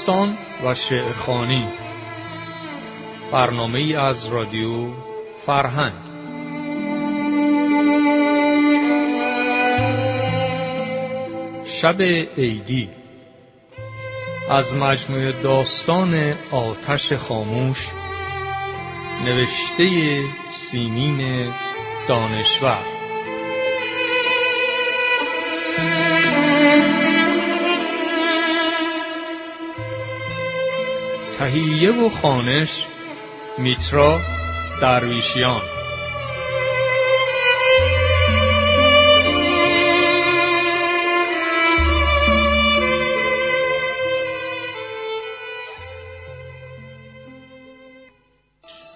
داستان و شعرخانی برنامه از رادیو فرهنگ. شب عیدی. از مجموعه داستان آتش خاموش نوشته سیمین دانشور. تهیه و خانش میترا درویشیان.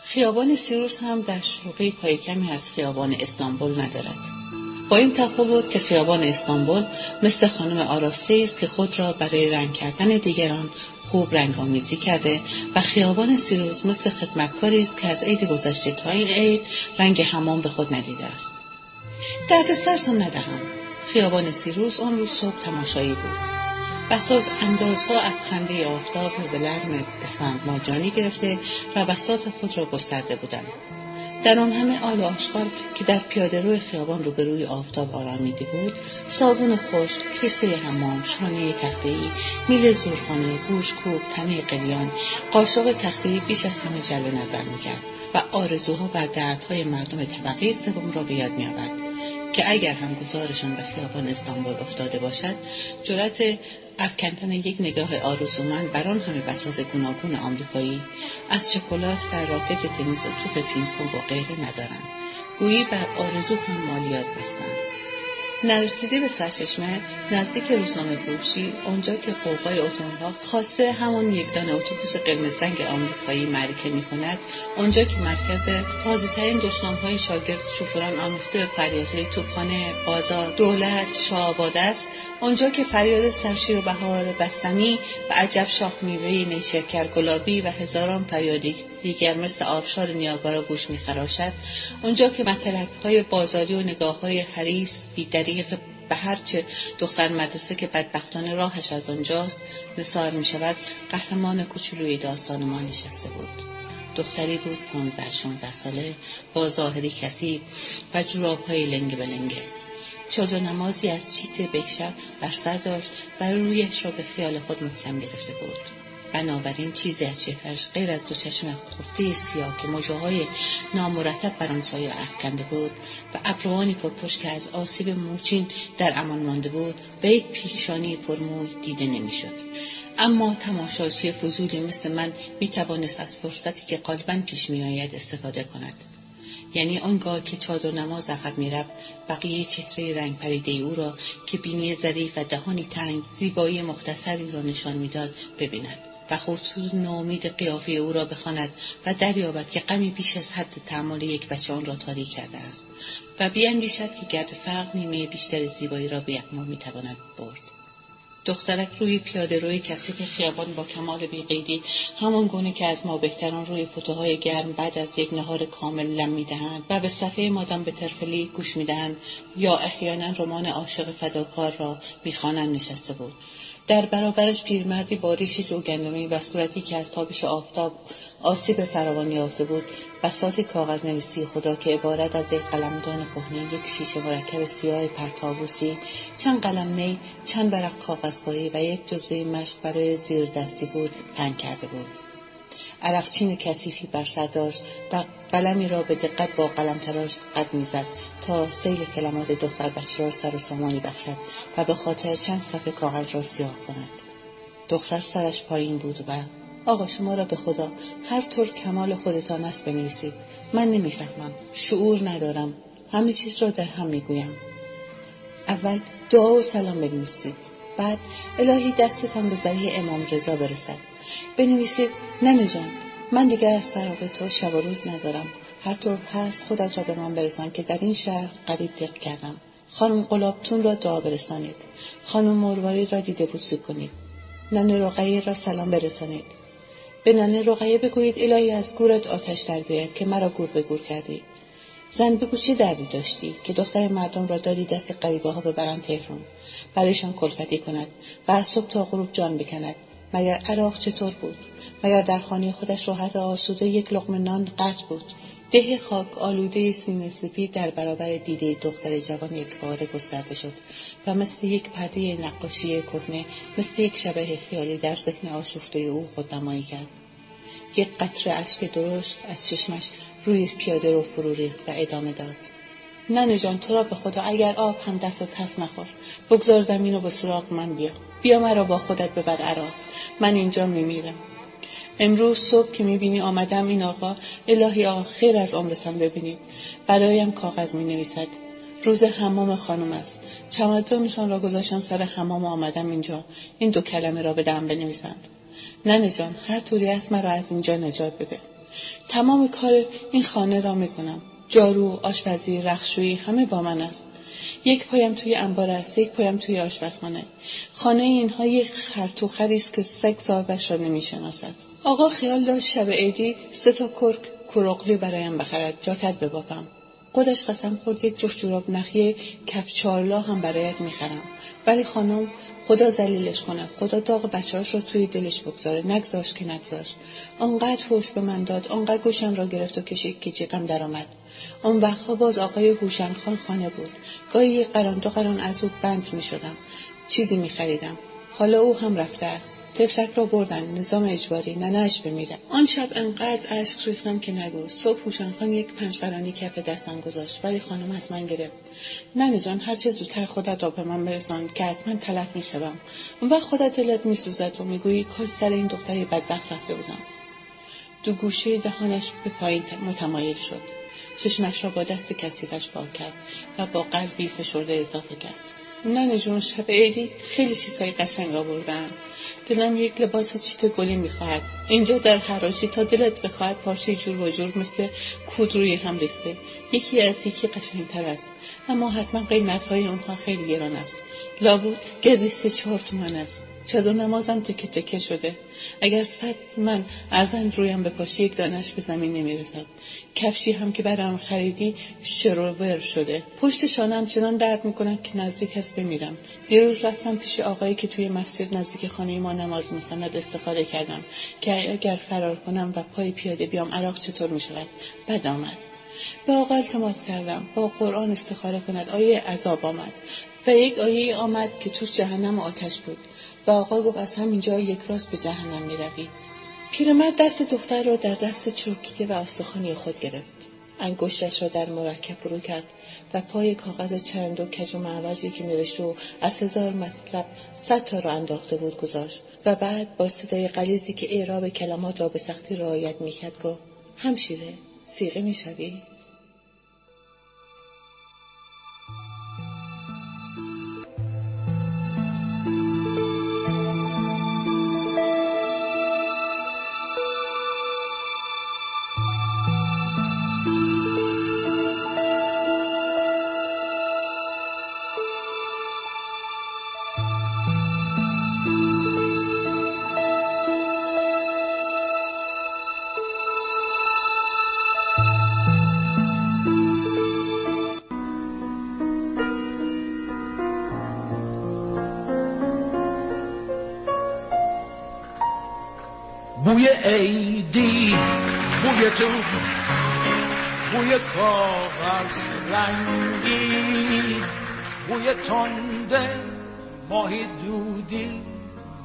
خیابان سیروس هم در شروع پای کمی از خیابان استانبول ندارد. این تفاوت که خیابان استانبول مثل خانم آراسته است که خود را برای رنگ کردن دیگران خوب رنگ آمیزی کرده و خیابان سیروس مثل خدمتکاری است که از عید گذشته تا این عید رنگ حمام به خود ندیده است. درد سرتان ندهم. خیابان سیروس آن روز صبح تماشایی بود. بساز اندازها از خنده آفتاب به لرم اسفند ماجانی گرفته و بساط خود را گسترده بودند. در آن همه آل و آشغال که در پیاده روی خیابان روبروی آفتاب آرامیده بود صابون خشک کیسه حمام شانه تختهای میل زورخانه گوش کوب تنه قلیان قاشق تختهای بیش از همه جلوه نظر می‌کرد و آرزوها و دردهای مردم طبقه سوم را به یاد میآورد. که اگر هم گذارشان به خیابان استانبول افتاده باشد جرأت افکندن یک نگاه آرزومند بر آن همه بساز گوناگون آمریکایی از شکلات و راکت تنیس و توپ پینگ و غیره ندارند. گویی بر آرزو هم مالیات بستند. نرسیده به سرچشمه نزدیک روزنامه فروشی آنجا که قوقای اتومبیلها خاصه همان یک دانه اتوبوس قرمز رنگ آمریکایی معرکه می‌کند آنجا که مرکز تازهترین های شاگرد شوفران آمیخته به فریادهای توپخانه بازار دولت شاهآباد است آنجا که فریاد سرشیر بهار بستنی و عجب شاخ میوه نیشکر گلابی و هزاران فریادی دیگر مثل آبشار نیاگارا گوش میخراشد آنجا که مطلق های بازاری و نگاه های حریص بیدریق به هرچه دختر مدرسه که بدبختانه راهش از آنجاست نثار می شود قهرمان کوچولوی داستان ما نشسته بود. دختری بود پانزده شانزده ساله با ظاهری کسی و جوراب های لنگ به لنگه چادر نمازی از شیت بهشر بر سر داشت و رویش را به خیال خود محکم گرفته بود. بنابراین چیزی از چهرش غیر از دو چشم خفته سیاه که مژههای نامرتب بر آن سایه افکنده بود و ابروانی پرپشت که از آسیب موچین در امان مانده بود به یک پیشانی پرموی دیده نمی‌شد. اما تماشاچی فضولی مثل من توانست از فرصتی که غالبا پیش می آید استفاده کند. یعنی آنگاه که چادر نماز عقب می‌رفت بقیه چهره رنگ پریده او را که بینی ظریف و دهانی تنگ زیبایی مختصری را نشان می‌داد ببیند. و خودسوز ناامید قیافه او را بخواند و دریابد که غمی بیش از حد تحمل یک بچه آن را تاریک کرده است و بیاندیشد که گرد فرق نیمه بیشتر زیبایی را به یکما می‌تواند برد. دخترک روی پیاده روی کثیف خیابان با کمال بیقیدی همان گونه که از ما بهتران روی های گرم بعد از یک نهار کامل لم می‌دهند و به صفحه مادام به ترفلی گوش می‌دهند یا احیانا رمان عاشق فداکار را می‌خوانند نشسته بود. در برابرش پیرمردی با ریشی جوگندمی و صورتی که از تابش آفتاب آسیب فراوان یافته بود بساط کاغذ نویسی خدا که عبارت از یک قلمدان کهنه یک شیشه مرکب سیاه پرتابوسی چند قلم نی چند برق کاغذپایی و یک جزوه مشق برای زیر دستی بود پنگ کرده بود. عرقچین کثیفی بر سر داشت و قلمی را به دقت با قلم تراش قد می‌زد تا سیل کلمات دختر بچه را سر و سامانی بخشد و به خاطر چند صفحه کاغذ را سیاه کند. دختر سرش پایین بود و آقا شما را به خدا هر طور کمال خودتان است بنویسید. من نمی‌فهمم. شعور ندارم. همه چیز را در هم می‌گویم. اول دعا و سلام بنویسید. بعد الهی دستتان به ذریع امام رضا برسد. بنویسید ننه جان من دیگر از فراغ تو شب و روز ندارم. هر طور هست خودت را به من برسان که در این شهر قریب دق کردم. خانم قلابتون را دعا برسانید. خانم مرواری را دیده بوسی کنید. ننه رقیه را سلام برسانید. به ننه رقیه بگویید الهی از گورت آتش در بیاید که مرا گور به گور کردی. زن بگو چه دردی داشتی که دختر مردم را دادی دست قریبه ها ببرند تهرون برایشان کلفتی کند و از صبح تا غروب جان بکند. مگر عراق چطور بود؟ مگر در خانه خودش راحت آسوده یک لقمه نان قطع بود؟ ده خاک آلوده سینه سپید در برابر دیده دختر جوان یک بار گسترده شد و مثل یک پرده نقاشی کهنه مثل یک شبه خیالی در ذهن آشفته او خودنمایی کرد. یک قطره اشک درشت از چشمش روی پیاده رو فرو ریخت و ادامه داد. ننه جان تو را به خدا اگر آب هم دستت هست نخور. بگذار زمین رو به سراغ من بیا. بیا مرا با خودت ببر عراق. من اینجا میمیرم. امروز صبح که می‌بینی آمدم این آقا الهی آقا خیر از عمرتان ببینید. برایم کاغذ می نویسد روز حمام خانم است. چمدانشان را گذاشتم سر حمام آمدم اینجا. این دو کلمه را به دم بنویسند. ننه جان هر طوری است مرا از اینجا نجات بده. تمام کار این خانه را می‌کنم. جارو آشپزی رخشویی همه با من است. یک پایم توی انبار است یک پایم توی آشپزخانه. خانه اینها یک خرطوخری است که سگ صاحبش را نمی‌شناسد. آقا خیال داشت شب عیدی سه تا کرک کروقلی برایم بخرد. جاکت ببافم. خودش قسم خورد یک جفت جوراب نخی کف چارلا هم برایت می‌خرم. ولی خانم خدا زلیلش کنه. خدا داغ بچهاش رو توی دلش بگذاره. نگذاش که نگذاش. آنقدر فوش به من داد آنقدر گوشم را گرفت و کشید که جیغم درآمد. آن وقتها باز آقای هوشنگ خان خانه بود. گاهی یک قران دو قران از او بند می شدم چیزی می خریدم حالا او هم رفته است. تفلک را بردن نظام اجباری ننهش بمیره. آن شب انقدر اشک ریختم که نگو. صبح هوشنخان یک پنج کف دستم گذاشت. ولی خانم از من گرفت. ننه جان هرچه زودتر خودت را به من برسان که حتما تلف می‌شوم. وقت خودت دلت میسوزد و می‌گویی کاش سر این دختری بدبخت رفته بودم. دو گوشه دهانش به پایین متمایل شد. چشمش را با دست کثیفش پاک کرد و با قلبی فشرده اضافه کرد. ننه جون شب عیدی خیلی چیزهای قشنگ آوردن دلم یک لباس چیت گلی می‌خواهد. اینجا در حراشی تا دلت بخواهد پارچه جور و جور مثل کود روی هم ریخته. یکی از یکی قشنگتر است. اما حتما قیمت های اونها خیلی گران است. لابود گردی سه چهار تومن است. چادر نمازم تکه تکه شده. اگر صد من ارزن رویم به پاشه یک دانش به زمین نمی‌رسد کفشی هم که برام خریدی شروور شده. پشت شانم چنان درد می‌کنم که نزدیک است بمیرم. دیروز رفتم پیش آقایی که توی مسجد نزدیک خانه ما نماز می‌خواند استخاره کردم. که اگر فرار کنم و پای پیاده بیام عراق چطور می‌شود؟ بد آمد. به آقا التماس کردم. با قرآن استخاره کند. آیه عذاب آمد. و یک آیه آمد که توش جهنم آتش بود. و آقا گفت از همینجا یک راست به جهنم می‌روی. پیرمرد دست دختر را در دست چروکیده و استخوانی خود گرفت. انگشتش را در مرکب برو کرد و پای کاغذ چند و کج و معوجی که نوشته و از هزار مطلب صد تا را انداخته بود گذاشت و بعد با صدای قلیزی که اعراب کلمات را به سختی رعایت می‌کرد گفت همشیره سیغه می‌شوی؟ بوی عیدی بوی تو بوی کاغذ رنگی بوی تنده ماهی دودی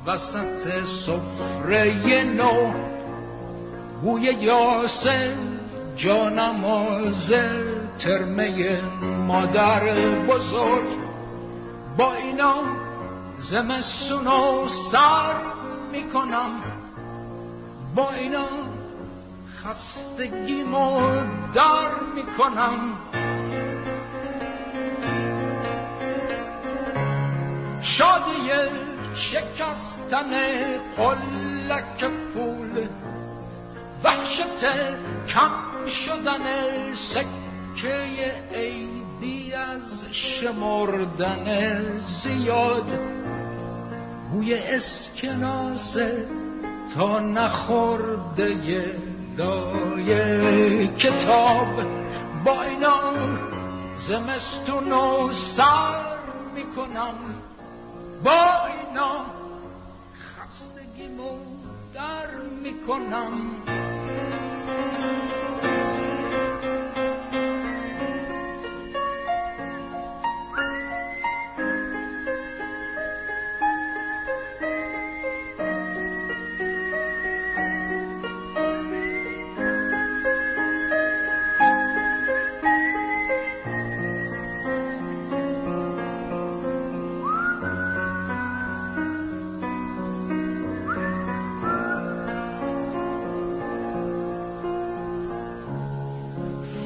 وسط سفره نو بوی یاسه جانماز ترمه مادر بزرگ. با اینا زمستون و سر می‌کنم. با اینا خستگیمو در می‌کنم. شادی شکستن قلک پول وحشت کم شدن سکه عیدی از شمردن زیاد. بوی اسکناسه تا نخورده دای کتاب. با اینا زمستون و سر می‌کنم. با اینا خستگی خستگیمو در می‌کنم.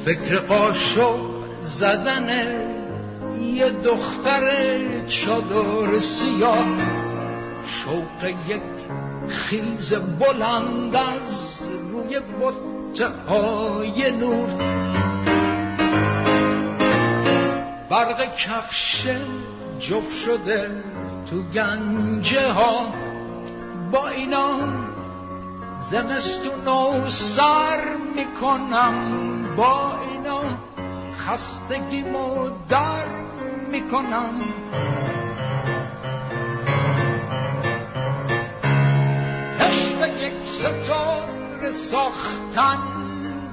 فکر قاشق زدن یه دختر چادر سیاه شوق یک خیز بلند از روی بطه های نور. برق کفش جف شده تو گنجه ها با اینا زمستون و سر می‌کنم. با اینا خستگیمو در می‌کنم. عشق یک ستاره ساختن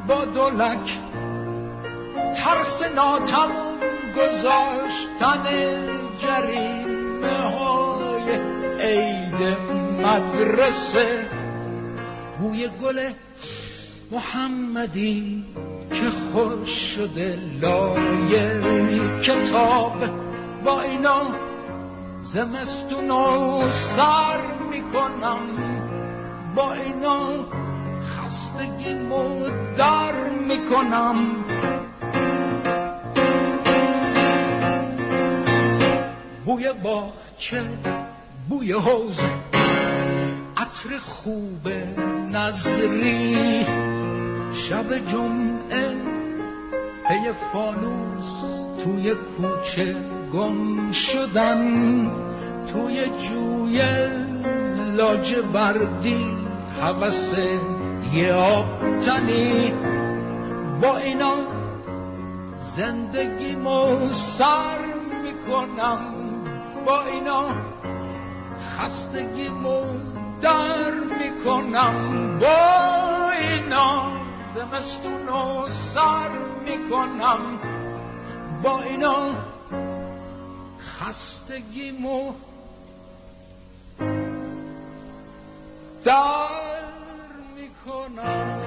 با دولک ترس ناتموم گذاشتن جریمه های عید مدرسه. بوی گل محمدی. که خوش شده لایه کتاب با اینا زمستون و سر می‌کنم با اینا خستگی در می‌کنم بوی باغچه بوی حوز عطر خوب نظری. شب جمعه پی فانوس توی کوچه گم شدن. توی جوی لاجوردی حوث یه آبتنی. با اینا زندگیمو سر می‌کنم. با اینا خستگیمو در می‌کنم. با اینا زمستون رو سر می‌کنم. با اینا خستگیمو در می‌کنم.